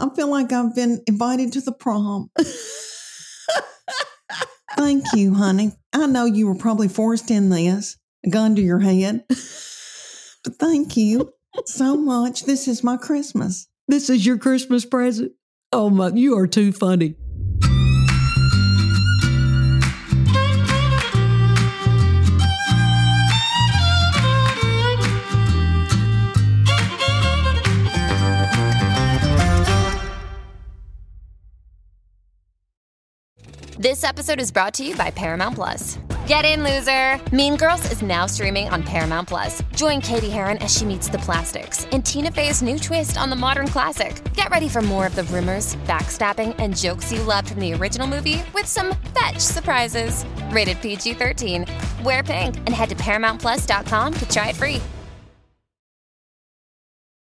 I feel like I've been invited to the prom. Thank you, honey. I know you were probably forced in this, a gun to your head. But thank you so much. This is my Christmas. This is your Christmas present. Oh my, you are too funny. This episode is brought to you by Paramount Plus. Get in, loser! Mean Girls is now streaming on Paramount Plus. Join Cady Heron as she meets the plastics in Tina Fey's new twist on the modern classic. Get ready for more of the rumors, backstabbing, and jokes you loved from the original movie with some fetch surprises. Rated PG 13. Wear pink and head to ParamountPlus.com to try it free.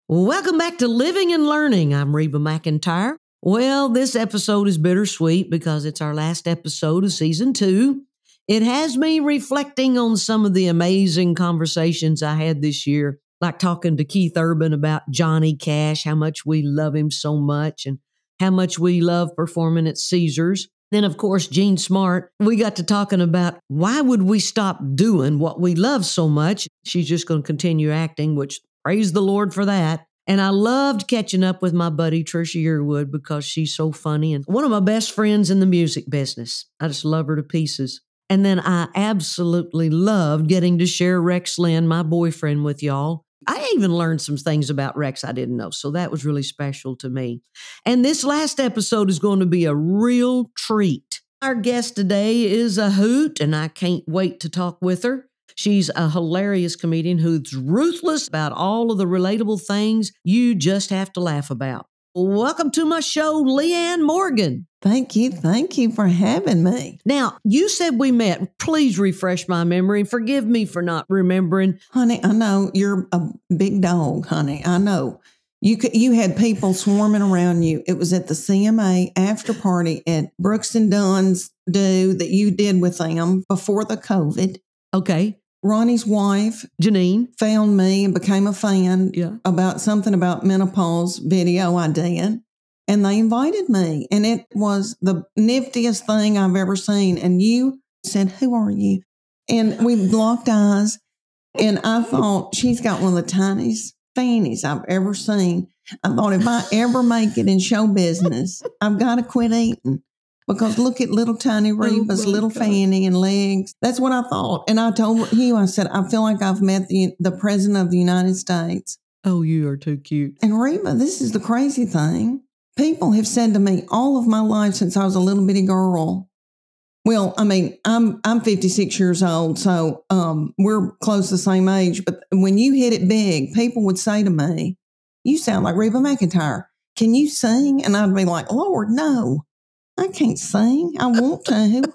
Welcome back to Living and Learning. I'm Reba McEntire. Well, this episode is bittersweet because it's our last episode of season two. It has me reflecting on some of the amazing conversations I had this year, like talking to Keith Urban about Johnny Cash, how much we love him so much, and how much we love performing at Caesars. Then, of course, Jean Smart, we got to talking about why would we stop doing what we love so much? She's just going to continue acting, which praise the Lord for that. And I loved catching up with my buddy Trisha Yearwood because she's so funny and one of my best friends in the music business. I just love her to pieces. And then I absolutely loved getting to share Rex Linn, my boyfriend, with y'all. I even learned some things about Rex I didn't know. So that was really special to me. And this last episode is going to be a real treat. Our guest today is a hoot, and I can't wait to talk with her. She's a hilarious comedian who's ruthless about all of the relatable things you just have to laugh about. Welcome to my show, Leanne Morgan. Thank you. Thank you for having me. Now, you said we met. Please refresh my memory. Forgive me for not remembering. Honey, I know you're a big dog, honey. I know. You could, you had people swarming around you. It was at the CMA after party at Brooks and Dunn's do that you did with them before the COVID. Okay. Ronnie's wife, Janine, found me and became a fan Yeah. about something about menopause video I did. And they invited me. And it was the niftiest thing I've ever seen. And you said, Who are you? And we locked eyes. And I thought, She's got one of the tiniest fannies I've ever seen. I thought, if I ever make it in show business, I've got to quit eating. Because look at little tiny Reba's Oh little God. fanny and legs. That's what I thought. And I told you, I said, I feel like I've met the, the president of the United States. Oh, you are too cute. And Reba, this is the crazy thing. People have said to me all of my life since I was a little bitty girl. Well, I mean, I'm I'm 56 years old, so um, we're close the same age. But when you hit it big, people would say to me, "You sound like Reba McEntire. Can you sing?" And I'd be like, "Lord, no, I can't sing. I want to."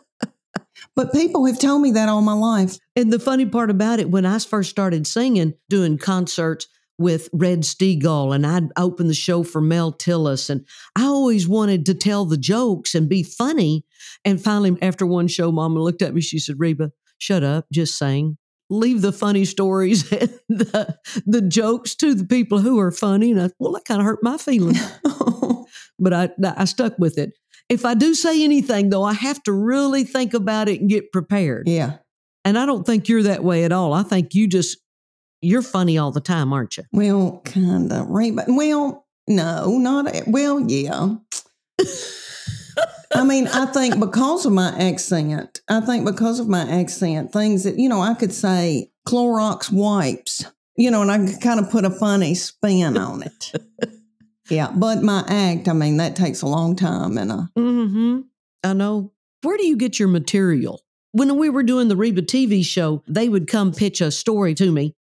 but people have told me that all my life. And the funny part about it, when I first started singing, doing concerts with Red Steagall, and I'd open the show for Mel Tillis, and I always wanted to tell the jokes and be funny. And finally, after one show, Mama looked at me. She said, "Reba, shut up, just sing." Leave the funny stories and the, the jokes to the people who are funny. And I, well, that kind of hurt my feelings, but I, I stuck with it. If I do say anything, though, I have to really think about it and get prepared. yeah. And I don't think you're that way at all. I think you just you're funny all the time, aren't you? Well, kind of. Reba. Well, no, not well. Yeah. I mean, I think because of my accent, I think because of my accent, things that you know, I could say Clorox wipes, you know, and I could kind of put a funny spin on it. yeah, but my act, I mean, that takes a long time, and uh, Mm-hmm. I know. Where do you get your material? When we were doing the Reba TV show, they would come pitch a story to me.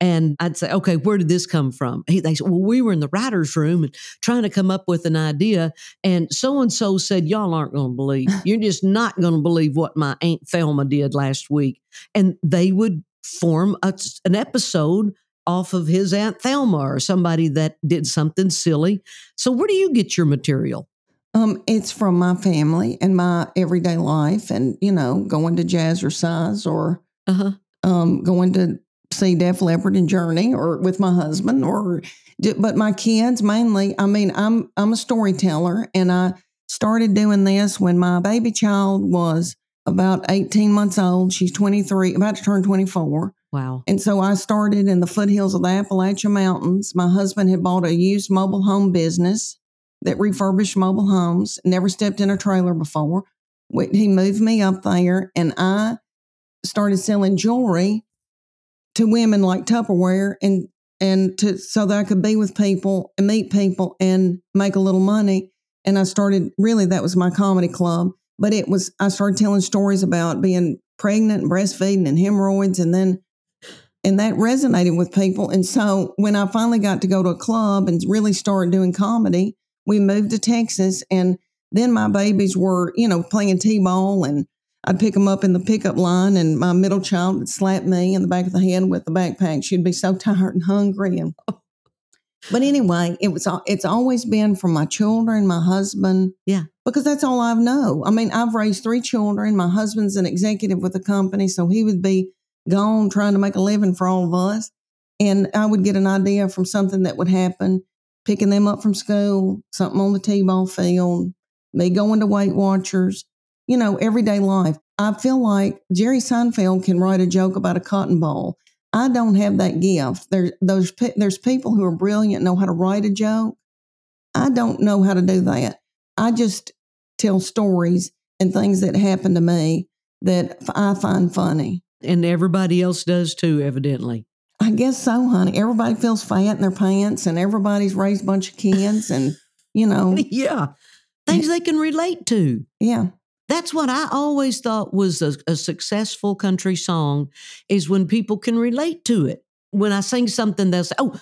And I'd say, okay, where did this come from? He, they said, well, we were in the writer's room and trying to come up with an idea. And so and so said, y'all aren't going to believe. You're just not going to believe what my Aunt Thelma did last week. And they would form a, an episode off of his Aunt Thelma or somebody that did something silly. So, where do you get your material? um, it's from my family and my everyday life, and you know, going to jazzercise or Uh huh. um, going to see Def Leppard and Journey or with my husband or but my kids mainly. I mean, I'm I'm a storyteller and I started doing this when my baby child was about 18 months old. She's 23, about to turn 24. Wow. And so I started in the foothills of the Appalachian Mountains. My husband had bought a used mobile home business that refurbished mobile homes, never stepped in a trailer before. He moved me up there and I started selling jewelry to women like Tupperware and and to so that I could be with people and meet people and make a little money. And I started really that was my comedy club. But it was I started telling stories about being pregnant and breastfeeding and hemorrhoids and then and that resonated with people. And so when I finally got to go to a club and really start doing comedy, we moved to Texas and then my babies were, you know, playing T-ball and I'd pick them up in the pickup line, and my middle child would slap me in the back of the head with the backpack. She'd be so tired and hungry, and but anyway, it was it's always been for my children, my husband, yeah, because that's all I know. I mean, I've raised three children. My husband's an executive with a company, so he would be gone trying to make a living for all of us, and I would get an idea from something that would happen, picking them up from school, something on the t-ball field, me going to Weight Watchers you know, everyday life. I feel like Jerry Seinfeld can write a joke about a cotton ball. I don't have that gift. There's those there's people who are brilliant know how to write a joke. I don't know how to do that. I just tell stories and things that happen to me that I find funny. And everybody else does too, evidently. I guess so, honey. Everybody feels fat in their pants and everybody's raised a bunch of kids and, you know. yeah. Things they can relate to. Yeah. That's what I always thought was a, a, successful country song is when people can relate to it. When I sing something, they'll say, "Oh,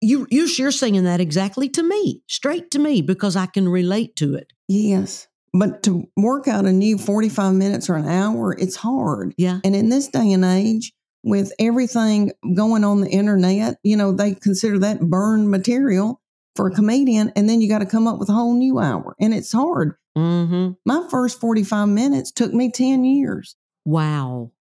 you you sure singing that exactly to me, straight to me, because I can relate to it." Yes, but to work out a new forty-five minutes or an hour, it's hard. Yeah, and in this day and age, with everything going on the internet, you know, they consider that burned material for a comedian, and then you got to come up with a whole new hour, and it's hard Mm-hmm. My first 45 minutes took me 10 years. Wow.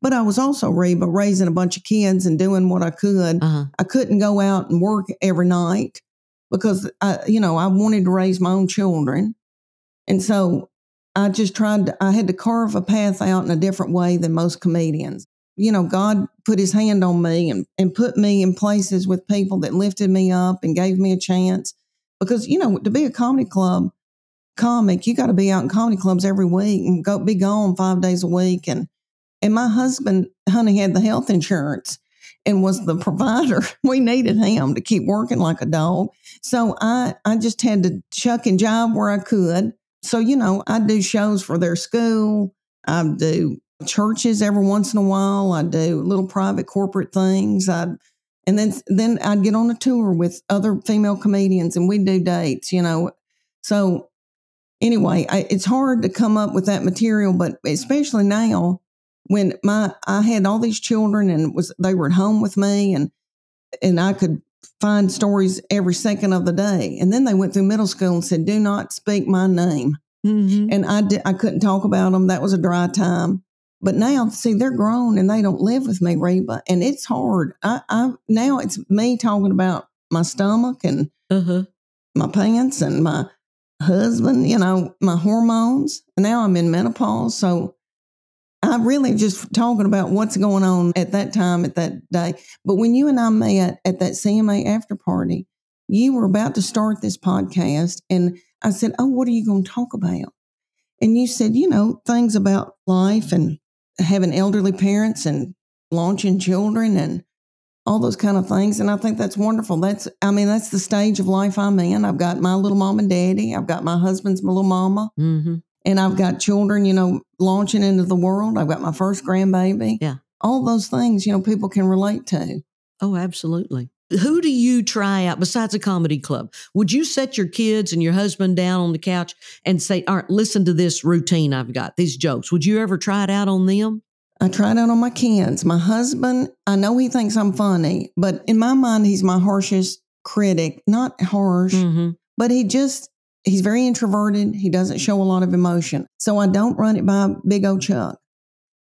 But I was also Reba raising a bunch of kids and doing what I could. Uh-huh. I couldn't go out and work every night because I, you know, I wanted to raise my own children. And so I just tried to, I had to carve a path out in a different way than most comedians. You know, God put his hand on me and, and put me in places with people that lifted me up and gave me a chance. Because, you know, to be a comedy club, comic, you got to be out in comedy clubs every week and go be gone five days a week. And and my husband, honey, had the health insurance and was the provider. We needed him to keep working like a dog. So I I just had to chuck and jive where I could. So, you know, I do shows for their school. I do churches every once in a while. I do little private corporate things. I and then then I'd get on a tour with other female comedians and we'd do dates, you know. So anyway, I, it's hard to come up with that material, but especially now when my I had all these children and was they were at home with me and and I could find stories every second of the day. And then they went through middle school and said, "Do not speak my name." Mm-hmm. And I did, I couldn't talk about them. That was a dry time. But now, see, they're grown and they don't live with me, Reba, and it's hard. I, I now it's me talking about my stomach and uh-huh. my pants and my husband, you know, my hormones. Now I'm in menopause. So I'm really just talking about what's going on at that time, at that day. But when you and I met at that CMA after party, you were about to start this podcast. And I said, Oh, what are you going to talk about? And you said, You know, things about life and having elderly parents and launching children and all those kind of things. And I think that's wonderful. That's, I mean, that's the stage of life I'm in. I've got my little mom and daddy. I've got my husband's little mama. Mm-hmm. And I've got children, you know, launching into the world. I've got my first grandbaby. Yeah. All those things, you know, people can relate to. Oh, absolutely. Who do you try out besides a comedy club? Would you set your kids and your husband down on the couch and say, All right, listen to this routine I've got, these jokes? Would you ever try it out on them? I tried out on my kids. My husband, I know he thinks I'm funny, but in my mind, he's my harshest critic. Not harsh, mm-hmm. but he just, he's very introverted. He doesn't show a lot of emotion. So I don't run it by Big O Chuck.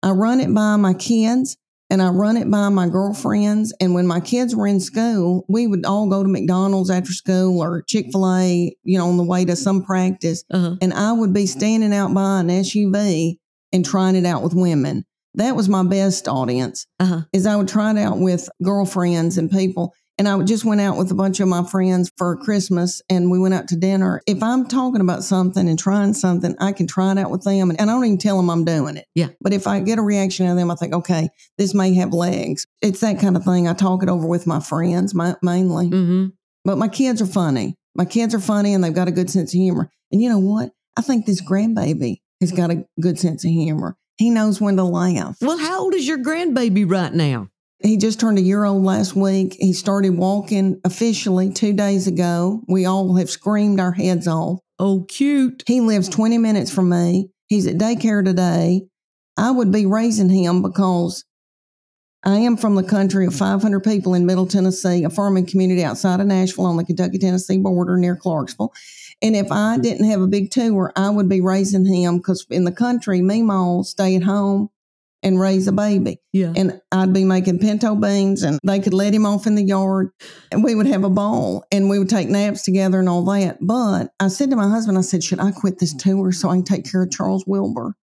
I run it by my kids and I run it by my girlfriends. And when my kids were in school, we would all go to McDonald's after school or Chick fil A, you know, on the way to some practice. Uh-huh. And I would be standing out by an SUV and trying it out with women. That was my best audience. Uh-huh. Is I would try it out with girlfriends and people. And I just went out with a bunch of my friends for Christmas and we went out to dinner. If I'm talking about something and trying something, I can try it out with them and I don't even tell them I'm doing it. Yeah. But if I get a reaction out of them, I think, okay, this may have legs. It's that kind of thing. I talk it over with my friends my, mainly. Mm-hmm. But my kids are funny. My kids are funny and they've got a good sense of humor. And you know what? I think this grandbaby has got a good sense of humor. He knows when to laugh. Well, how old is your grandbaby right now? He just turned a year old last week. He started walking officially two days ago. We all have screamed our heads off. Oh, cute. He lives 20 minutes from me. He's at daycare today. I would be raising him because I am from the country of 500 people in Middle Tennessee, a farming community outside of Nashville on the Kentucky Tennessee border near Clarksville. And if I didn't have a big tour, I would be raising him because in the country, Meemaw stay at home and raise a baby. Yeah. And I'd be making pinto beans and they could let him off in the yard and we would have a ball and we would take naps together and all that. But I said to my husband, I said, should I quit this tour so I can take care of Charles Wilbur?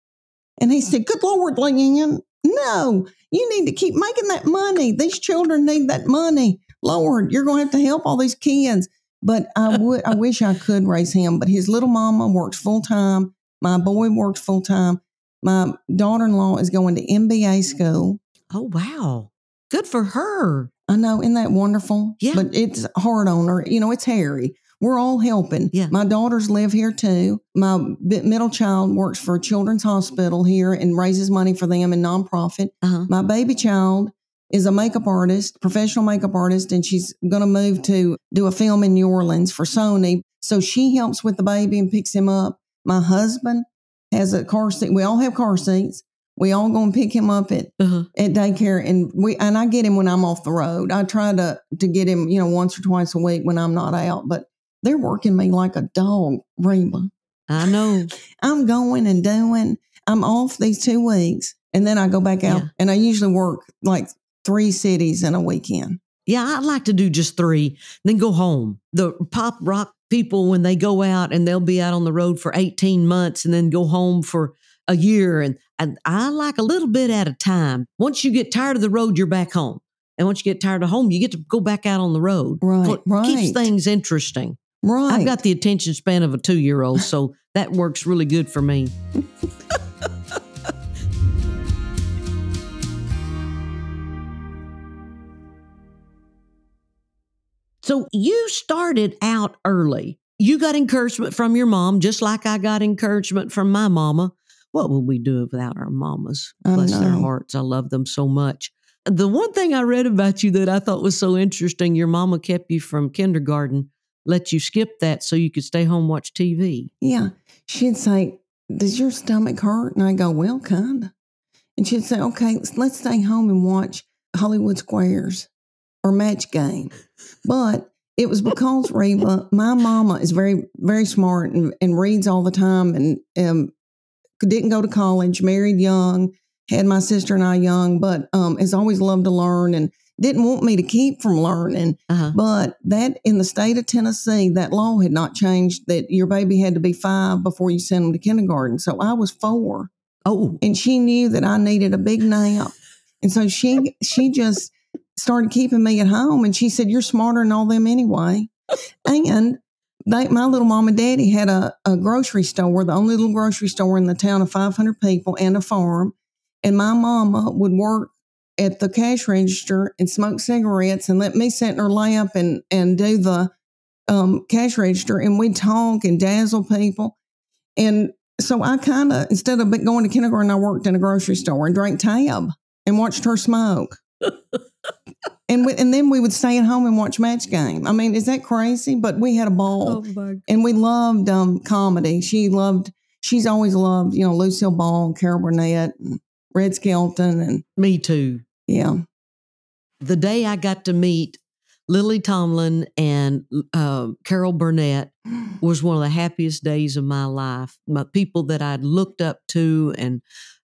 And he said, good Lord, Leanne, no, you need to keep making that money. These children need that money. Lord, you're going to have to help all these kids. But I would, I wish I could raise him. But his little mama works full time. My boy works full time. My daughter in law is going to MBA school. Oh, wow. Good for her. I know, isn't that wonderful? Yeah. But it's hard on her. You know, it's hairy. We're all helping. Yeah. My daughters live here too. My middle child works for a children's hospital here and raises money for them in nonprofit. Uh-huh. My baby child is a makeup artist, professional makeup artist, and she's going to move to do a film in New Orleans for Sony. So she helps with the baby and picks him up. My husband has a car seat. We all have car seats. We all go and pick him up at Uh-huh. at daycare and we and I get him when I'm off the road. I try to to get him, you know, once or twice a week when I'm not out, but they're working me like a dog, Reba. I know. I'm going and doing. I'm off these two weeks and then I go back out Yeah. and I usually work like three cities in a weekend. Yeah, I'd like to do just three, then go home. The pop rock people, when they go out and they'll be out on the road for 18 months and then go home for a year. And, and I like a little bit at a time. Once you get tired of the road, you're back home. And once you get tired of home, you get to go back out on the road. Right, So right. Keeps things interesting. Right. I've got the attention span of a two year old, so that works really good for me. so you started out early. You got encouragement from your mom, just like I got encouragement from my mama. What would we do without our mamas? Bless their hearts. I love them so much. The one thing I read about you that I thought was so interesting, your mama kept you from kindergarten, let you skip that so you could stay home watch TV. Yeah. She'd say, Does your stomach hurt? And I go, Well, kind of. And she'd say, Okay, let's stay home and watch Hollywood Squares or Match Game. But it was because Reba, my mama is very, very smart and, and reads all the time and um, didn't go to college, married young, had my sister and I young, but um, has always loved to learn and didn't want me to keep from learning. Uh-huh. But that in the state of Tennessee, that law had not changed that your baby had to be five before you sent them to kindergarten. So I was four Oh, and she knew that I needed a big nap. And so she she just started keeping me at home and she said, You're smarter than all them anyway. And they, my little mom and daddy had a, a grocery store, the only little grocery store in the town of 500 people and a farm. And my mama would work at the cash register and smoke cigarettes and let me sit in her lap and, and do the um, cash register. And we'd talk and dazzle people. And so I kind of, instead of going to kindergarten, I worked in a grocery store and drank tab and watched her smoke. and we, and then we would stay at home and watch match game. I mean, is that crazy? But we had a ball, my and we loved um, comedy. She loved. She's always loved, you know, Lucille Ball, and Carol Burnett, and Red Skelton, and Me too. yeah, The day I got to meet Lily Tomlin and uh, Carol Burnett was one of the happiest days of my life. My people that I'd looked up to and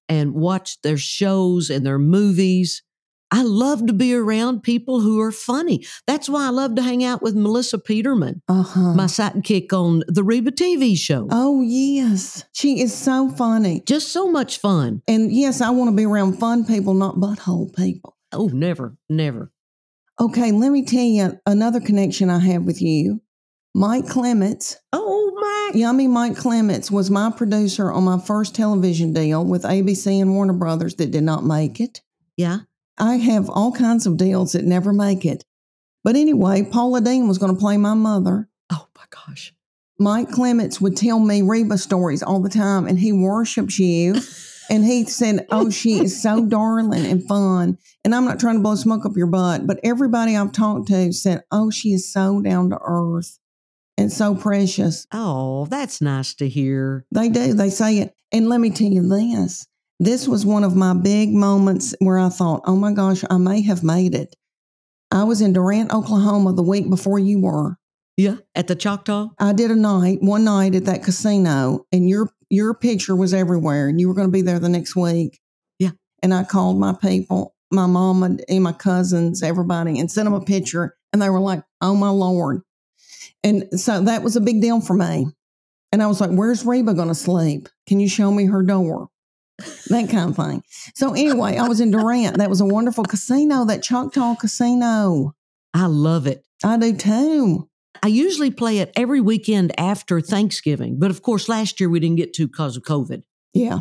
and watched their shows and their movies. I love to be around people who are funny. That's why I love to hang out with Melissa Peterman, Uh huh. my sidekick on the Reba TV show. oh, yes. She is so funny. Just so much fun. And yes, I want to be around fun people, not butthole people. Oh, never, never. Okay, let me tell you another connection I have with you. Mike Clements, Oh, my. Yummy Mike Clements, was my producer on my first television deal with ABC and Warner Brothers that did not make it. Yeah. I have all kinds of deals that never make it. But anyway, Paula Deen was going to play my mother. Oh, my gosh. Mike Clements would tell me Reba stories all the time, and he worships you. And he said, Oh, she is so darling and fun. And I'm not trying to blow smoke up your butt, but everybody I've talked to said, Oh, she is so down to earth and so precious. Oh, that's nice to hear. They do, they say it. And let me tell you this this was one of my big moments where I thought, Oh my gosh, I may have made it. I was in Durant, Oklahoma the week before you were. Yeah. At the Choctaw? I did a night, one night at that casino, and your your picture was everywhere, and you were going to be there the next week. Yeah. And I called my people, my mom and, and my cousins, everybody, and sent them a picture, and they were like, "Oh my lord!" And so that was a big deal for me. And I was like, "Where's Reba going to sleep? Can you show me her door?" That kind of thing. So anyway, I was in Durant. That was a wonderful casino, that Choctaw Casino. I love it. I do too. I usually play it every weekend after Thanksgiving, but of course, last year we didn't get to because of COVID. Yeah.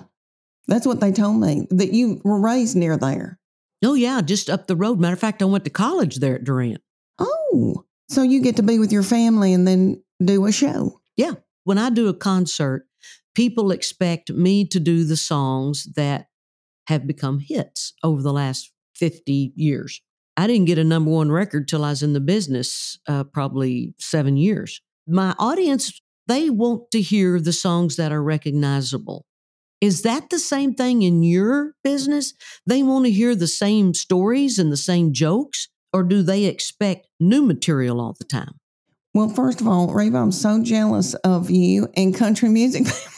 That's what they told me that you were raised near there. Oh, yeah, just up the road. Matter of fact, I went to college there at Durant. Oh, so you get to be with your family and then do a show. Yeah. When I do a concert, people expect me to do the songs that have become hits over the last 50 years. I didn't get a number one record till I was in the business, uh, probably seven years. My audience, they want to hear the songs that are recognizable. Is that the same thing in your business? They want to hear the same stories and the same jokes, or do they expect new material all the time? Well, first of all, Reba, I'm so jealous of you and country music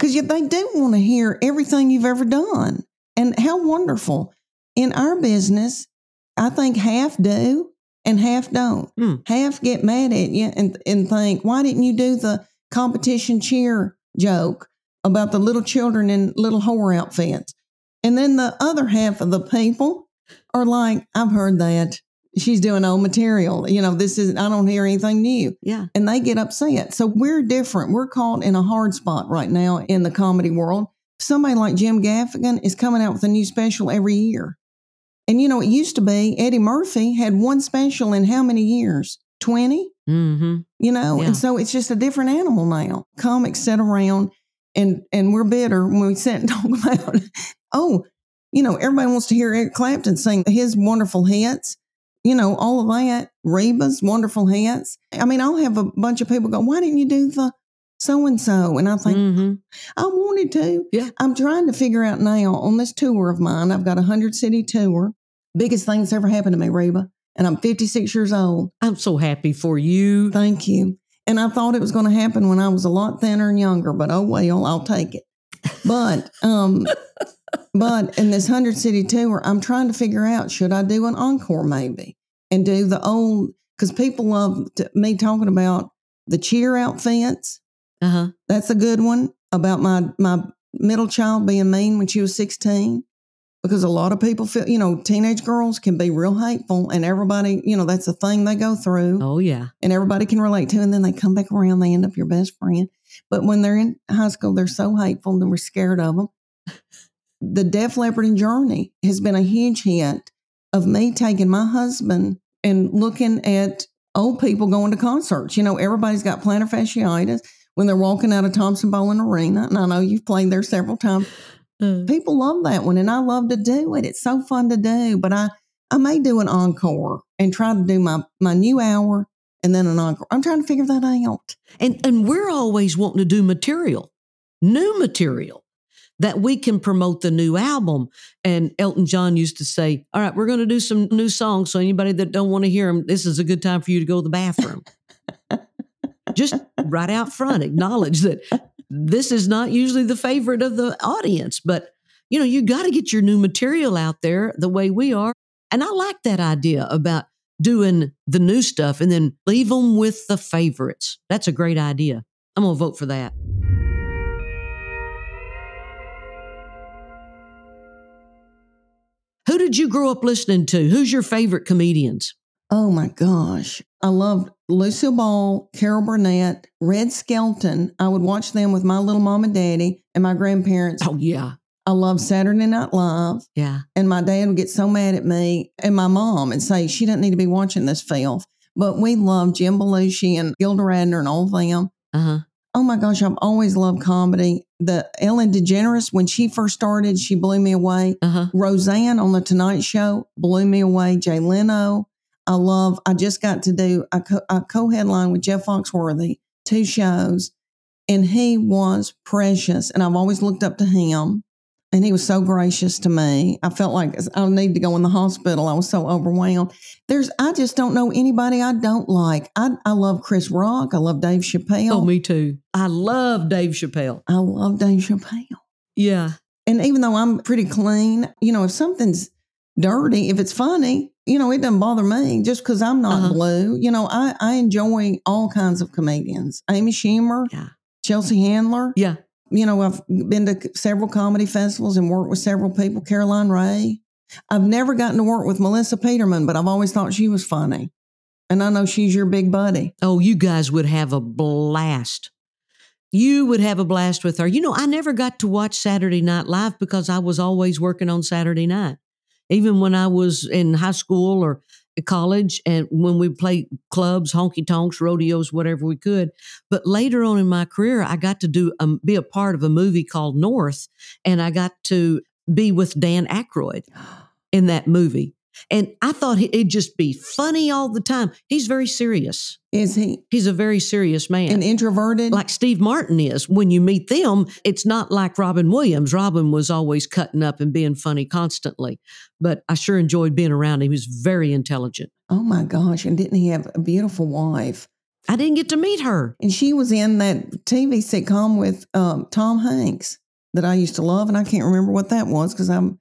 because they do want to hear everything you've ever done. And how wonderful. In our business, I think half do and half don't. Hmm. Half get mad at you and, and think, why didn't you do the competition cheer joke about the little children in little whore outfits? And then the other half of the people are like, I've heard that. She's doing old material. You know, this is, I don't hear anything new. Yeah. And they get upset. So we're different. We're caught in a hard spot right now in the comedy world. Somebody like Jim Gaffigan is coming out with a new special every year. And you know, it used to be Eddie Murphy had one special in how many years? 20? Mm-hmm. You know, Yeah. and so it's just a different animal now. Comics sit around and and we're bitter when we sit and talk about, oh, you know, everybody wants to hear Eric Clapton sing his wonderful hits. You know, all of that, Reba's wonderful hits. I mean, I'll have a bunch of people go, why didn't you do the so and so? And I think, Mm-hmm. I wanted to. Yeah. I'm trying to figure out now on this tour of mine. I've got a hundred city tour. Biggest thing that's ever happened to me, Reba. And I'm 56 years old. I'm so happy for you. Thank you. And I thought it was going to happen when I was a lot thinner and younger, but oh well, I'll take it. But um but in this 100 city tour, I'm trying to figure out should I do an encore maybe and do the old cuz people love me talking about the cheer outfits. Uh huh. That's a good one about my my middle child being mean when she was 16 because a lot of people feel, you know, teenage girls can be real hateful and everybody, you know, that's a thing they go through Oh yeah. and everybody can relate to. And then they come back around, they end up your best friend. But when they're in high school, they're so hateful and we're scared of them. The Def Leppard and Journey has been a huge hit of me taking my husband and looking at old people going to concerts. You know, everybody's got plantar fasciitis when they're walking out of Thompson-Boling Arena. And I know you've played there several times. Uh, People love that one, and I love to do it. It's so fun to do. But I, I may do an encore and try to do my my new hour and then an encore. I'm trying to figure that out. And and we're always wanting to do material, new material that we can promote the new album. And Elton John used to say, "All right, we're going to do some new songs. So anybody that don't want to hear them, this is a good time for you to go to the bathroom." Just right out front, acknowledge that this is not usually the favorite of the audience, but you know, you got to get your new material out there the way we are. And I like that idea about doing the new stuff and then leave them with the favorites. That's a great idea. I'm going to vote for that. Who did you grow up listening to? Who's your favorite comedians? Oh my gosh. I loved Lucille Ball, Carol Burnett, Red Skelton. I would watch them with my little mom and daddy and my grandparents. Oh, yeah. I love Saturday Night Live. Yeah. And my dad would get so mad at me and my mom and say she doesn't need to be watching this filth. But we love Jim Belushi and Gilda Radner and all of them. Uh huh. Oh my gosh, I've always loved comedy. The Ellen DeGeneres, when she first started, she blew me away. Uh huh. Roseanne on the Tonight Show blew me away. Jay Leno, I love. I just got to do a, co- a co-headline with Jeff Foxworthy, two shows, and he was precious. And I've always looked up to him, and he was so gracious to me. I felt like I need to go in the hospital. I was so overwhelmed. There's, I just don't know anybody I don't like. I, I love Chris Rock. I love Dave Chappelle. Oh, me too. I love Dave Chappelle. I love Dave Chappelle. Yeah. And even though I'm pretty clean, you know, if something's dirty, if it's funny, you know, it doesn't bother me just because I'm not Uh-huh. blue. You know, I, I enjoy all kinds of comedians. Amy Schumer, Yeah. Chelsea Handler. Yeah. You know, I've been to several comedy festivals and worked with several people. Caroline Rhea. I've never gotten to work with Melissa Peterman, but I've always thought she was funny. And I know she's your big buddy. Oh, you guys would have a blast. You would have a blast with her. You know, I never got to watch Saturday Night Live because I was always working on Saturday night. Even when I was in high school or college and when we played clubs, honky tonks, rodeos, whatever we could. But later on in my career, I got to do um, be a part of a movie called North, and I got to be with Dan Aykroyd in that movie. And I thought it'd just be funny all the time. He's very serious. Is he He's a very serious man. an introverted? like Steve Martin is. When you meet them, it's not like Robin Williams. Robin was always cutting up and being funny constantly. But I sure enjoyed being around him. He was very intelligent. oh my gosh. And didn't he have a beautiful wife? I didn't get to meet her. And she was in that TV sitcom with um, Tom Hanks that I used to love, and I can't remember what that was because I'm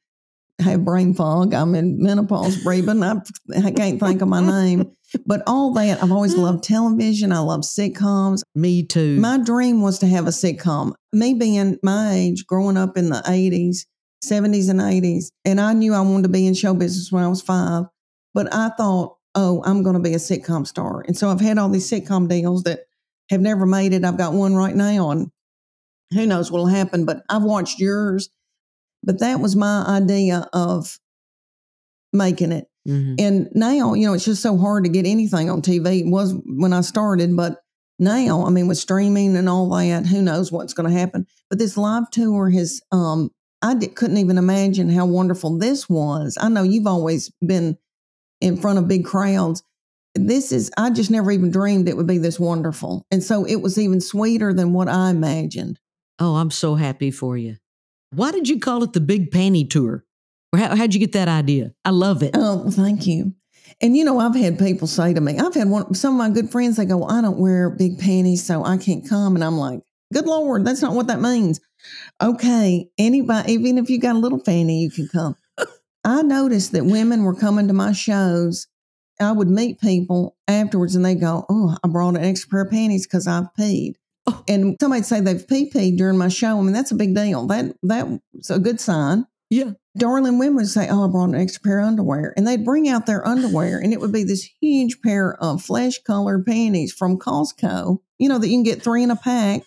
have brain fog. I'm in menopause, breathing. I, I can't think of my name. But all that, I've always loved television. I love sitcoms. Me too. My dream was to have a sitcom. Me being my age, growing up in the 80s, 70s, and 80s, and I knew I wanted to be in show business when I was five. But I thought, oh, I'm going to be a sitcom star. And so I've had all these sitcom deals that have never made it. I've got one right now, and who knows what'll happen. But I've watched yours. But that was my idea of making it. Mhm. And now, you know, it's just so hard to get anything on TV. It was when I started, but now, I mean, with streaming and all that, who knows what's going to happen. But this live tour has, um, I couldn't even imagine how wonderful this was. I know you've always been in front of big crowds. This is, I just never even dreamed it would be this wonderful. And so it was even sweeter than what I imagined. Oh, I'm so happy for you. Why did you call it the Big Panty Tour? Or how, how'd you get that idea? I love it. Oh, thank you. And you know, I've had people say to me, I've had one some of my good friends, they go, well, I don't wear big panties, so I can't come. And I'm like, good Lord, that's not what that means. Okay, anybody, even if you got a little fanny, you can come. I noticed that women were coming to my shows. I would meet people afterwards and they go, Oh, I brought an extra pair of panties because I've peed. Oh. And somebody'd say they've pee peed during my show. I mean, that's a big deal. That that's a good sign Yeah. darling women would say, Oh, I brought an extra pair of underwear. And they'd bring out their underwear, and it would be this huge pair of flesh colored panties from Costco, you know, that you can get three in a pack.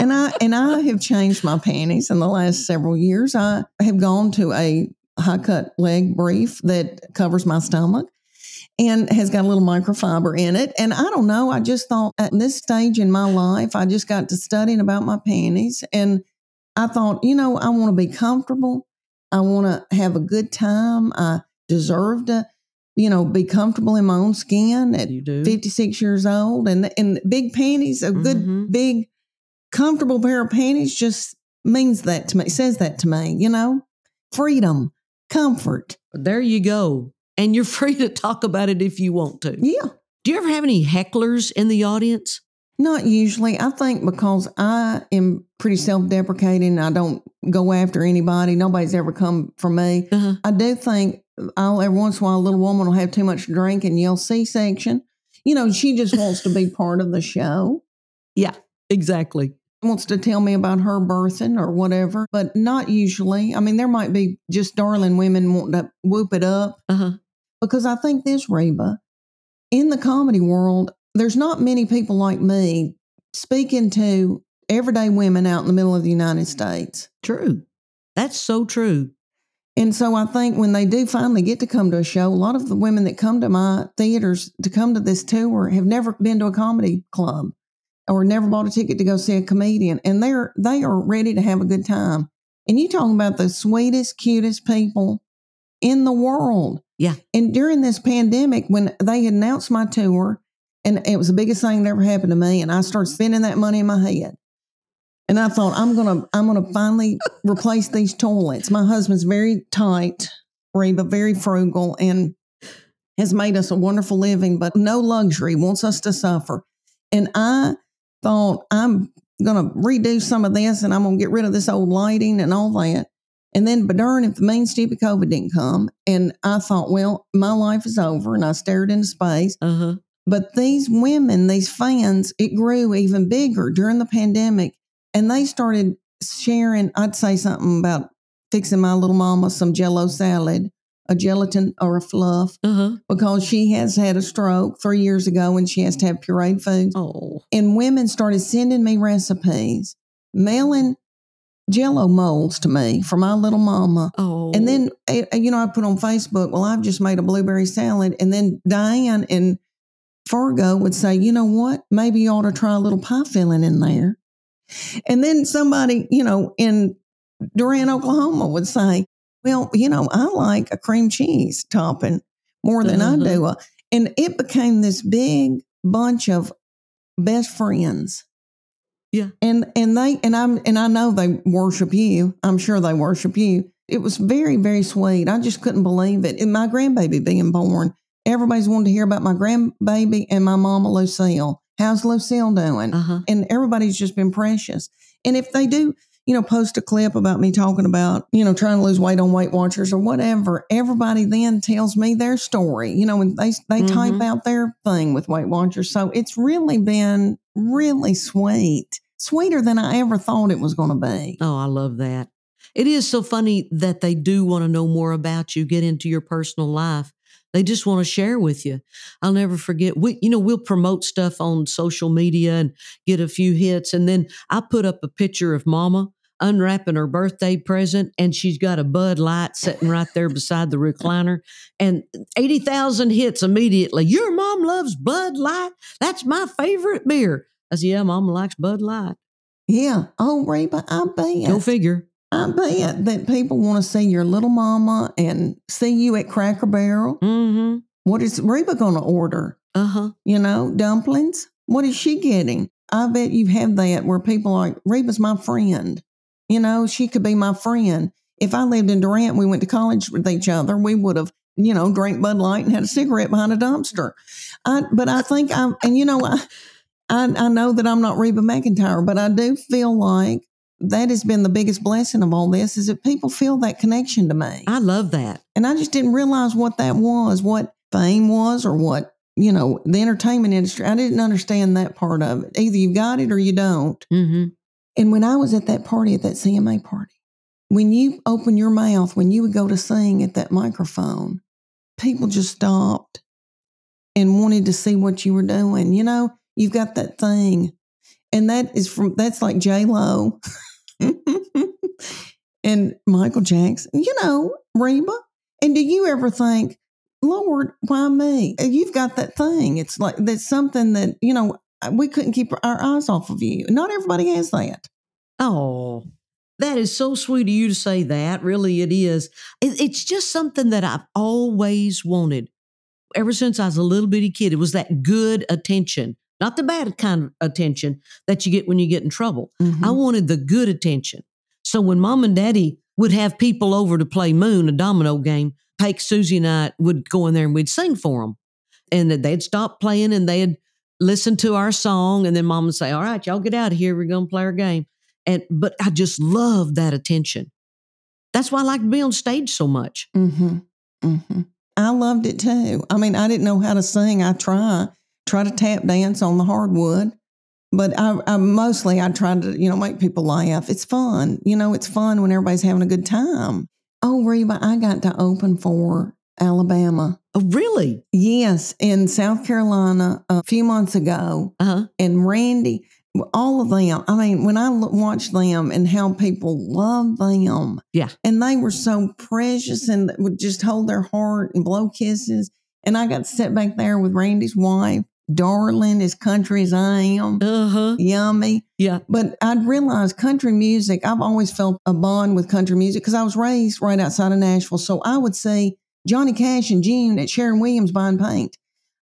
And I and I have changed my panties in the last several years. I have gone to a high cut leg brief that covers my stomach and has got a little microfiber in it. And I don't know, I just thought at this stage in my life, I just got to studying about my panties and I thought, you know, I want to be comfortable. I want to have a good time. I deserve to, you know, be comfortable in my own skin at You do. 56 years old. And and big panties, a good Mhm. big comfortable pair of panties just means that to me, says that to me, you know? Freedom, comfort. There you go. And you're free to talk about it if you want to. Yeah. Do you ever have any hecklers in the audience? Not usually. I think because I am pretty self deprecating, I don't go after anybody. Nobody's ever come for me. Uh-huh. I do think I'll every once in a while a little woman will have too much to drink and yell C section. You know, she just wants to be part of the show. Yeah, exactly. Wants to tell me about her birthing or whatever, but not usually. I mean, there might be just darling women wanting to whoop it up Uh huh. because I think this, Reba, in the comedy world, there's not many people like me speaking to everyday women out in the middle of the United States. True. That's so true. And so I think when they do finally get to come to a show, a lot of the women that come to my theaters to come to this tour have never been to a comedy club or never bought a ticket to go see a comedian. And they're they are ready to have a good time. And you talking about the sweetest, cutest people in the world. Yeah. And during this pandemic, when they announced my tour, and it was the biggest thing that ever happened to me, and I started spending that money in my head. And I thought I'm gonna I'm gonna finally replace these toilets. My husband's very tight, Reba, very frugal, and has made us a wonderful living, but no luxury, wants us to suffer. And I thought I'm gonna redo some of this and I'm gonna get rid of this old lighting and all that. And then, but darn, if the main stupid COVID didn't come, and I thought, well, my life is over, and I stared into space. Uh huh. But these women, these fans, it grew even bigger during the pandemic. And they started sharing, I'd say something about fixing my little mama some jello salad, a gelatin or a fluff, Uh huh. because she has had a stroke three years ago and she has to have pureed foods. Oh. And women started sending me recipes, mailing jello molds to me for my little mama. Oh. And then, eh, eh, you know, I put on Facebook, well, I've just made a blueberry salad. And then Diane and Fargo would say, you know what? Maybe you ought to try a little pie filling in there. And then somebody, you know, in Durant, Oklahoma would say, well, you know, I like a cream cheese topping more than I do. Uh, And it became this big bunch of best friends. Yeah. And and they and I'm and I know they worship you. I'm sure they worship you. It was very, very sweet. I just couldn't believe it. And my grandbaby being born, everybody's wanted to hear about my grandbaby and my mama Lucille. How's Lucille doing? Uh huh. and everybody's just been precious. And if they do, you know, post a clip about me talking about, you know, trying to lose weight on Weight Watchers or whatever, everybody then tells me their story, you know, and they they type Mhm. out their thing with Weight Watchers. So it's really been really sweet, sweeter than I ever thought it was going to be. Oh, I love that. It is so funny that they do want to know more about you, get into your personal life. They just want to share with you. I'll never forget. We, you know, we'll promote stuff on social media and get a few hits, and then I put up a picture of Mama unwrapping her birthday present, and she's got a Bud Light sitting right there beside the recliner, and eighty thousand hits immediately. Your mom loves Bud Light. That's my favorite beer. I said, "Yeah, Mama likes Bud Light." Yeah. Oh, Reba, I bet. Go figure. I bet that people want to see your little mama and see you at Cracker Barrel. Mm-hmm. What is Reba going to order? Uh huh. you know, dumplings. What is she getting? I bet you have that where people are like, Reba's my friend. You know, she could be my friend. If I lived in Durant, we went to college with each other, we would have, you know, drank Bud Light and had a cigarette behind a dumpster. I, but I think I'm, and you know, I, I, I know that I'm not Reba McEntire, but I do feel like that has been the biggest blessing of all this is that people feel that connection to me. I love that. And I just didn't realize what that was, what fame was, or what, you know, the entertainment industry. I didn't understand that part of it. Either you got it or you don't. Mm-hmm. And when I was at that party, at that CMA party, when you open your mouth, when you would go to sing at that microphone, people just stopped and wanted to see what you were doing. You know, you've got that thing. And that is from, that's like J Lo and Michael Jackson, you know, Reba. And do you ever think, Lord, why me? You've got that thing. It's like that's something that, you know, we couldn't keep our eyes off of you. Not everybody has that. Oh, that is so sweet of you to say that. Really, it is. It, it's just something that I've always wanted. Ever since I was a little bitty kid, it was that good attention, not the bad kind of attention that you get when you get in trouble. Mm-hmm. I wanted the good attention. So when mom and daddy would have people over to play Moon, a domino game, Pake, Susie, and I would go in there and we'd sing for them. And they'd stop playing and they'd listen to our song. And then mom would say, All right, y'all get out of here. We're going to play our game. And but I just love that attention. That's why I like to be on stage so much. Mm-hmm. Mm-hmm. I loved it too. I mean, I didn't know how to sing. I try, try to tap dance on the hardwood, but I, I mostly I try to, you know, make people laugh. It's fun. You know, it's fun when everybody's having a good time. Oh, Reba, I got to open for Alabama. Oh, really? Yes, in South Carolina a few months ago. Uh huh. And Randy, all of them. I mean, when I l- watched them and how people love them. Yeah. And they were so precious and would just hold their heart and blow kisses. And I got to sit back there with Randy's wife, darling, as country as I am, Uh huh. yummy. Yeah. But I'd realized country music, I've always felt a bond with country music because I was raised right outside of Nashville. So I would see Johnny Cash and June at Sherwin-Williams buying paint.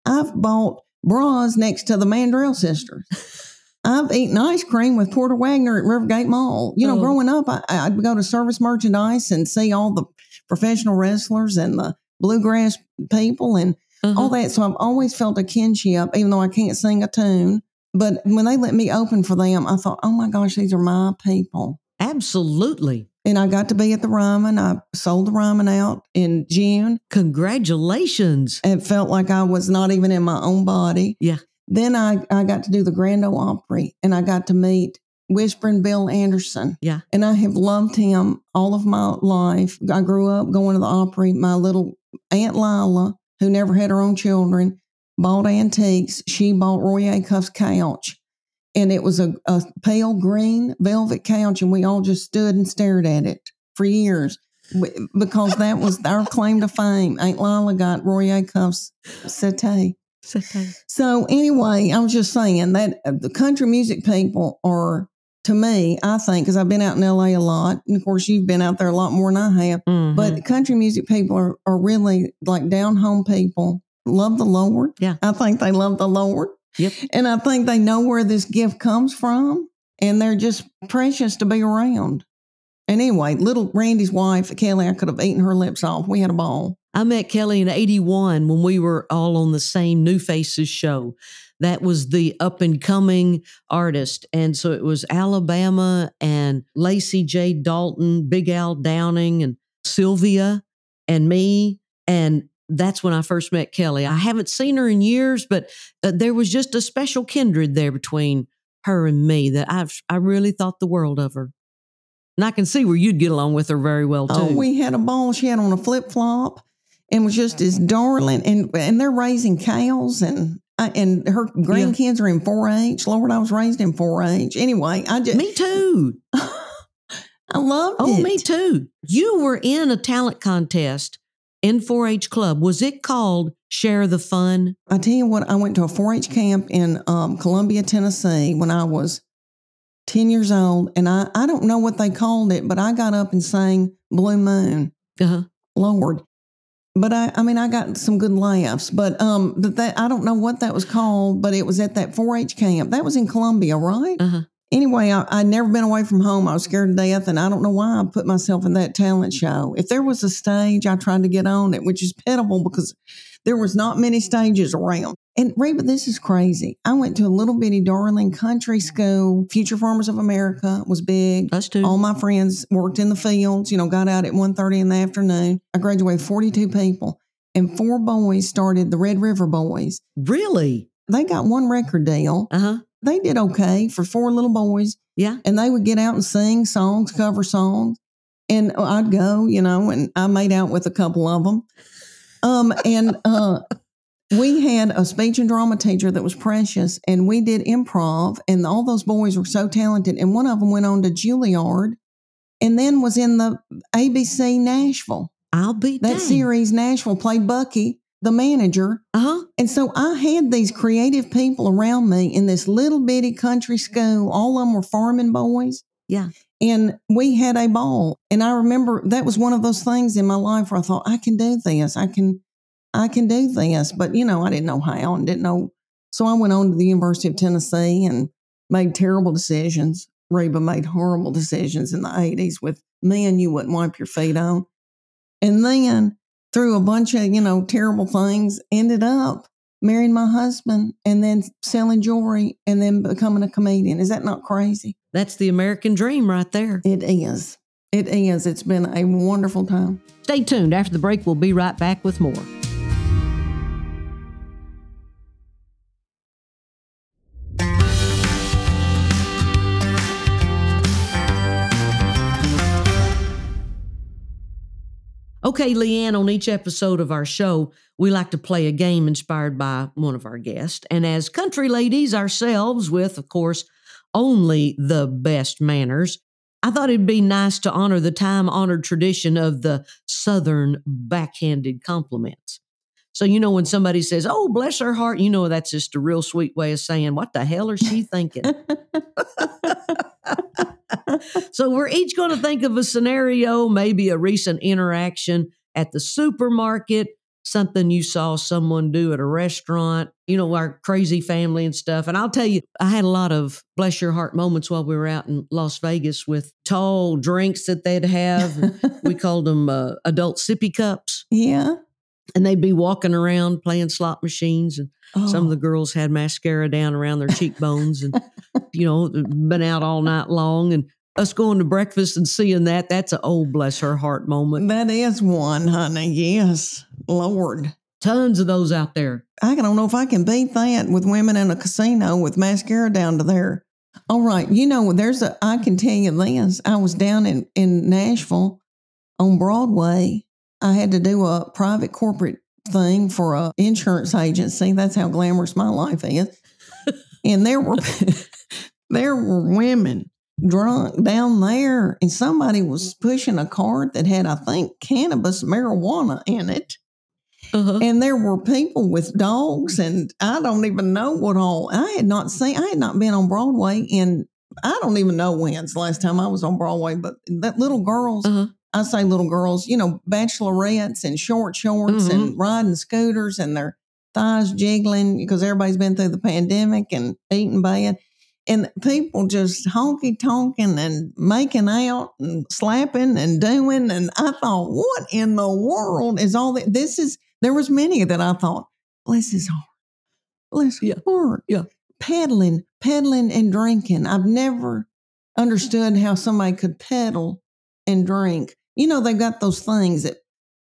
I've bought bras next to the Mandrell sisters. I've eaten ice cream with Porter Wagoner at Rivergate Mall. You know, Oh. growing up, I, I'd go to service merchandise and see all the professional wrestlers and the bluegrass people and Uh-huh. all that. So I've always felt a kinship, even though I can't sing a tune. But when they let me open for them, I thought, oh my gosh, these are my people. Absolutely. And I got to be at the Ryman. I sold the Ryman out in June. Congratulations. It felt like I was not even in my own body. Yeah. Then I, I got to do the Grand Ole Opry and I got to meet Whispering Bill Anderson. Yeah. And I have loved him all of my life. I grew up going to the Opry. My little Aunt Lila, who never had her own children, bought antiques. She bought Roy Acuff's couch. And it was a, a pale green velvet couch, and we all just stood and stared at it for years because that was our claim to fame. Aunt Lila got Roy Acuff's settee. So anyway, I was just saying that uh, the country music people are, to me, I think, because I've been out in LA a lot, and of course you've been out there a lot more than I have. Mhm. But country music people are, are really like down home people. Love the Lord. Yeah. I think they love the Lord. Yep. And I think they know where this gift comes from, and they're just precious to be around. And anyway, little Randy's wife, Kelly, I could have eaten her lips off. We had a ball. I met Kelly in 81 when we were all on the same New Faces show. That was the up and coming artist. And so it was Alabama and Lacey J. Dalton, Big Al Downing, and Sylvia and me. And that's when I first met Kelly. I haven't seen her in years, but uh, there was just a special kindred there between her and me that I've I really thought the world of her. And I can see where you'd get along with her very well too. Oh, we had a ball. She had on a flip flop and was just as darling. And and they're raising cows and I, and her grandkids are in 4-H. Lord, I was raised in 4-H. Anyway, I just me too. I loved Oh, it. me too. You were in a talent contest in 4 H Club. Was it called Share the Fun? I tell you what, I went to a 4-H camp in um, Columbia, Tennessee when I was 10 years old. And I, I don't know what they called it, but I got up and sang Blue Moon. Uh-huh. Lord. But I, I mean, I got some good laughs. But um, but that I don't know what that was called, but it was at that 4-H camp. That was in Columbia, right? Uh-huh. Anyway, I, I'd never been away from home. I was scared to death, and I don't know why I put myself in that talent show. If there was a stage, I tried to get on it, which is pitiful because there was not many stages around. And Reba, this is crazy. I went to a little bitty darling country school. Future Farmers of America was big. Us too. All my friends worked in the fields, you know, got out at 1.30 in the afternoon. I graduated 42 people, and four boys started the Red River Boys. really? They got one record deal. Uh-huh. They did okay for four little boys, Yeah. and they would get out and sing songs, cover songs. And I'd go, you know, and I made out with a couple of them. Um, and uh, we had a speech and drama teacher that was precious, and we did improv, and all those boys were so talented. And one of them went on to Juilliard, and then was in the ABC Nashville. I'll be That dang. series, Nashville, played Bucky, the manager. Uh-huh. And so I had these creative people around me in this little bitty country school. All of them were farming boys. Yeah. And we had a ball. And I remember that was one of those things in my life where I thought, I can do this. I can, I can do this. But, you know, I didn't know how and didn't know. So I went on to the University of Tennessee and made terrible decisions. Reba made horrible decisions in the 80s with men you wouldn't wipe your feet on. And then through a bunch of, you know, terrible things, ended up marrying my husband and then selling jewelry and then becoming a comedian. Is that not crazy? That's the American dream right there. It is. It is. It's been a wonderful time. Stay tuned. After the break, we'll be right back with more. Okay, Leanne, on each episode of our show, we like to play a game inspired by one of our guests. And as country ladies ourselves, with, of course, only the best manners, I thought it'd be nice to honor the time honored tradition of the Southern backhanded compliments. So, you know, when somebody says, Oh, bless her heart, you know, that's just a real sweet way of saying, What the hell is she thinking? so, we're each going to think of a scenario, maybe a recent interaction at the supermarket, something you saw someone do at a restaurant, you know, our crazy family and stuff. And I'll tell you, I had a lot of bless your heart moments while we were out in Las Vegas with tall drinks that they'd have. we called them uh, adult sippy cups. Yeah. And they'd be walking around playing slot machines. And Oh. some of the oh. girls had mascara down around their cheekbones and, you know, been out all night long. And us going to breakfast and seeing that, that's an old oh, bless her heart moment. That is one, honey. Yes. Lord. Tons of those out there. I don't know if I can beat that with women in a casino with mascara down to there. All right. You know, there's a, I can tell you this. I was down in, in Nashville on Broadway. I had to do a private corporate thing for a insurance agency. That's how glamorous my life is. and there were, there were women drunk down there and somebody was pushing a cart that had, I think, cannabis marijuana in it Uh-huh. and there were people with dogs and i don't even know what all i had not seen i had not been on broadway in i don't even know when's the last time i was on broadway but that little girls Uh-huh. I say little girls you know bachelorettes and short shorts mm-hmm. and riding scooters and their thighs jiggling because everybody's been through the pandemic and eating bad and people just honky tonking and making out and slapping and doing and i thought what in the world is all that this is there was many that I thought, bless his heart, bless his Yeah. heart. Yeah. Peddling, peddling and drinking. I've never understood how somebody could peddle and drink. You know, they've got those things that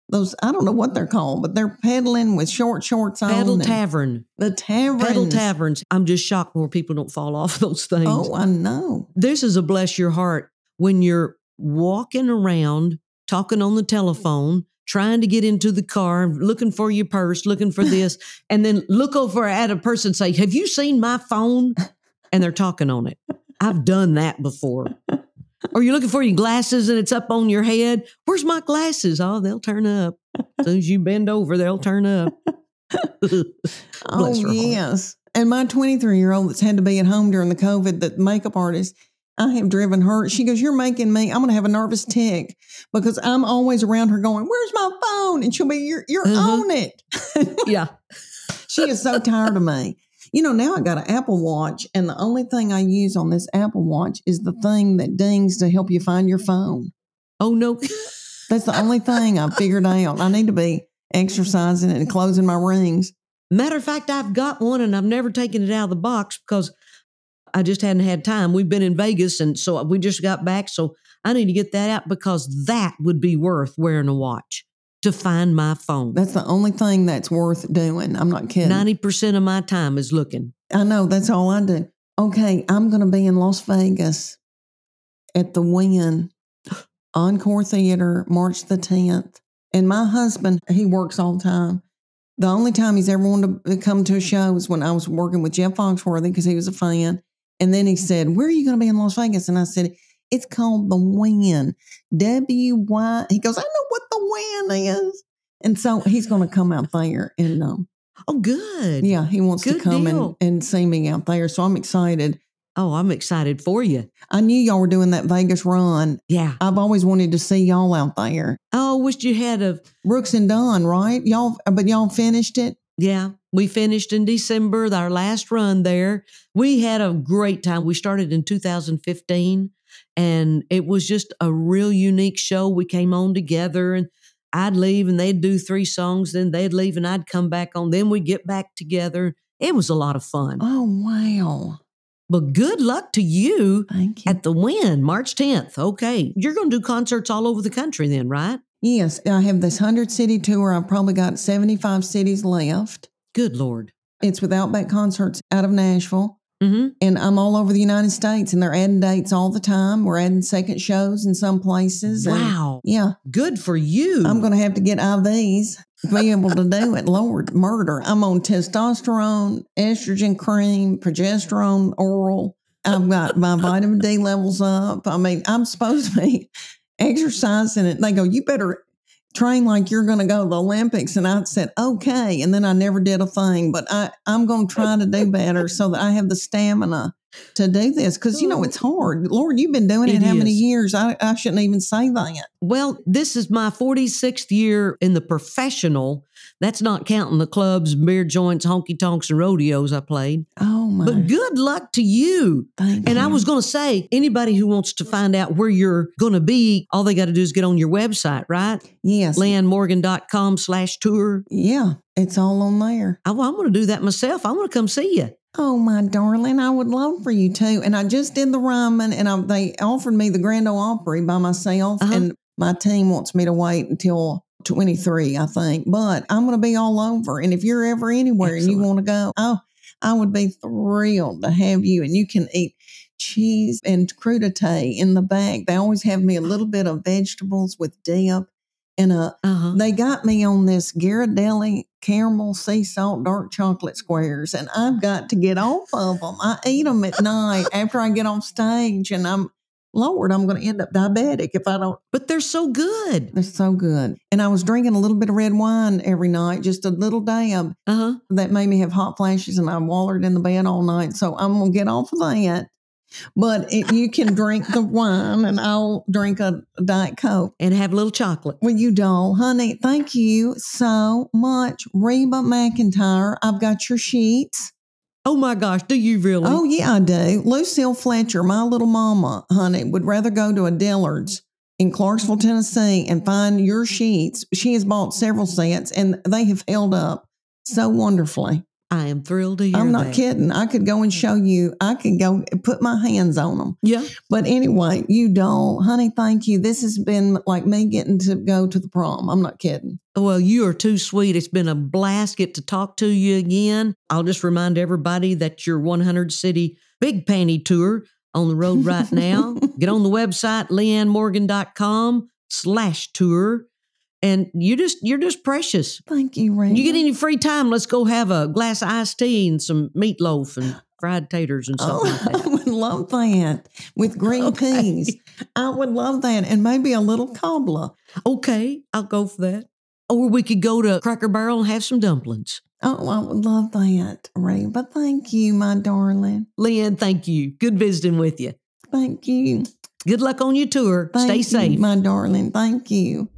those I don't know what they're called, but they're peddling with short shorts on. Pedal Tavern. The tavern. Pedal taverns. I'm just shocked more people don't fall off those things. Oh, I know. This is a bless your heart when you're walking around talking on the telephone, trying to get into the car, looking for your purse, looking for this, and then look over at a person and say, Have you seen my phone? And they're talking on it. I've done that before. Or you're looking for your glasses and it's up on your head. Where's my glasses? Oh, they'll turn up. As soon as you bend over, they'll turn up. Oh, yes. And my 23 year old that's had to be at home during the COVID, the makeup artist, I have driven her. She goes, You're making me, I'm going to have a nervous tick because I'm always around her going, Where's my phone? And she'll be, You're, you're Uh-huh. on it. Yeah. she is so tired of me. You know, now I got an Apple Watch, and the only thing I use on this Apple Watch is the thing that dings to help you find your phone. Oh, no. That's the only thing I've figured out. I need to be exercising and closing my rings. Matter of fact, I've got one and I've never taken it out of the box because I just hadn't had time. We've been in Vegas and so we just got back. So I need to get that out because that would be worth wearing a watch to find my phone. That's the only thing that's worth doing. I'm not kidding. 90% of my time is looking. I know that's all I do. Okay, I'm going to be in Las Vegas at the Wynn Encore Theater March the 10th. And my husband, he works all the time. The only time he's ever wanted to come to a show was when I was working with Jeff Foxworthy because he was a fan. And then he said, Where are you going to be in Las Vegas? And I said, It's called the Wynn. W Y. He goes, I know what the Wynn is. And so he's going to come out there and um, Oh, good. yeah, he wants to Good come and, and see me out there. So I'm excited. Oh, I'm excited for you. I knew y'all were doing that Vegas run. Yeah. I've always wanted to see y'all out there. Oh, wished you had a. Brooks and Dunn, right? Y'all, but y'all finished it. Yeah, we finished in December, our last run there. We had a great time. We started in 2015 and it was just a real unique show. We came on together and I'd leave and they'd do three songs, then they'd leave and I'd come back on. Then we'd get back together. It was a lot of fun. Oh wow! But good luck to you Thank you. at the Wynn, March 10th. Okay. You're going to do concerts all over the country then, right? yes, I have this 100 city tour. I've probably got 75 cities left. Good Lord. It's with Outback Concerts out of Nashville. Mm-hmm. And I'm all over the United States and they're adding dates all the time. We're adding second shows in some places. Wow. yeah. Good for you. I'm going to have to get IVs to be able to do it. Lord, murder. I'm on testosterone, estrogen cream, progesterone oral. I've got my vitamin D levels up. I mean, I'm supposed to be exercising it. They go, you better train like you're going to go to the Olympics. And I said, okay. And then I never did a thing, but I, I'm going to try to do better so that I have the stamina to do this. Cause you know, it's hard. Lord, you've been doing it, It how many years? I, I shouldn't even say that. Well, this is my 46th year in the professional. That's not counting the clubs, beer joints, honky tonks, and rodeos I played. Oh my. But good luck to you. Thank And I was going to say, anybody who wants to find out where you're going to be, all they got to do is get on your website, right? yes. leannemorgan.com slash tour. Yeah, it's all on there. I, well, I'm going to do that myself. I want to come see you. Oh, my darling, I would love for you too. And I just did the Ryman, and I, they offered me the Grand Ole Opry by myself, Uh-huh. and my team wants me to wait until 23, I think. But I'm going to be all over. And if you're ever anywhere and you want to go, oh, I would be thrilled to have you. And you can eat cheese and crudité in the back. They always have me a little bit of vegetables with dip and a Uh-huh. they got me on this Ghirardelli caramel sea salt dark chocolate squares, and I've got to get off of them. I eat them at night after I get off stage, and I'm, Lord, I'm going to end up diabetic if I don't. But they're so good. They're so good. And I was drinking a little bit of red wine every night, just a little dab Uh-huh. that made me have hot flashes, and I wallered in the bed all night. So I'm going to get off of that. But it, you can drink the wine, and I'll drink a, a Diet Coke. And have a little chocolate. Well, you don't, honey. Thank you so much, Reba McEntire. I've got your sheets. Oh my gosh, do you really? Oh, yeah, I do. Lucille Fletcher, my little mama, honey, would rather go to a Dillard's in Clarksville, Tennessee and find your sheets. She has bought several sets and they have held up so wonderfully. I am thrilled to hear I'm not that. kidding. I could go and show you. I could go put my hands on them. Yeah. But anyway, you don't. Honey, thank you. This has been like me getting to go to the prom. I'm not kidding. Well, you are too sweet. It's been a blast get to talk to you again. I'll just remind everybody that your 100 city big panty tour on the road right now. Get on the website leannemorgan.com slash tour. And you just you're just precious. Thank you, Ray. You get any free time, let's go have a glass of iced tea and some meatloaf and fried taters and something Oh, like I would love that with green Okay. peas. I would love that, and maybe a little cobbler. Okay, I'll go for that. Or we could go to Cracker Barrel and have some dumplings. Oh, I would love that, Ray. But Thank you, my darling. Leanne, thank you. Good visiting with you. Thank you. Good luck on your tour. Thank Stay you, safe. my darling. Thank you.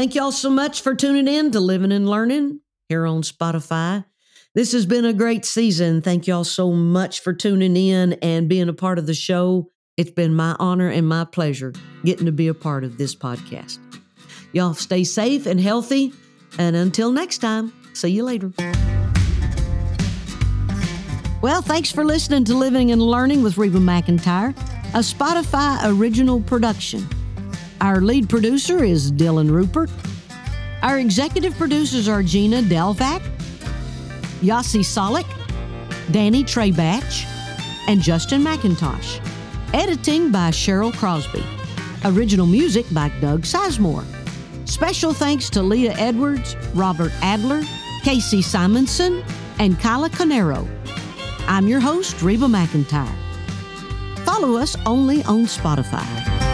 Thank y'all so much for tuning in to Living and Learning here on Spotify. This has been a great season. Thank y'all so much for tuning in and being a part of the show. It's been my honor and my pleasure getting to be a part of this podcast. Y'all stay safe and healthy. And until next time, see you later. Well, thanks for listening to Living and Learning with Reba McEntire, a Spotify original production. Our lead producer is Dylan Rupert. Our executive producers are Gina Delvac, Yossi Solik, Danny Treybatch, and Justin McIntosh. Editing by Cheryl Crosby. Original music by Doug Sizemore. Special thanks to Leah Edwards, Robert Adler, Casey Simonson, and Kyla Conero. I'm your host, Reba McEntire. Follow us only on Spotify.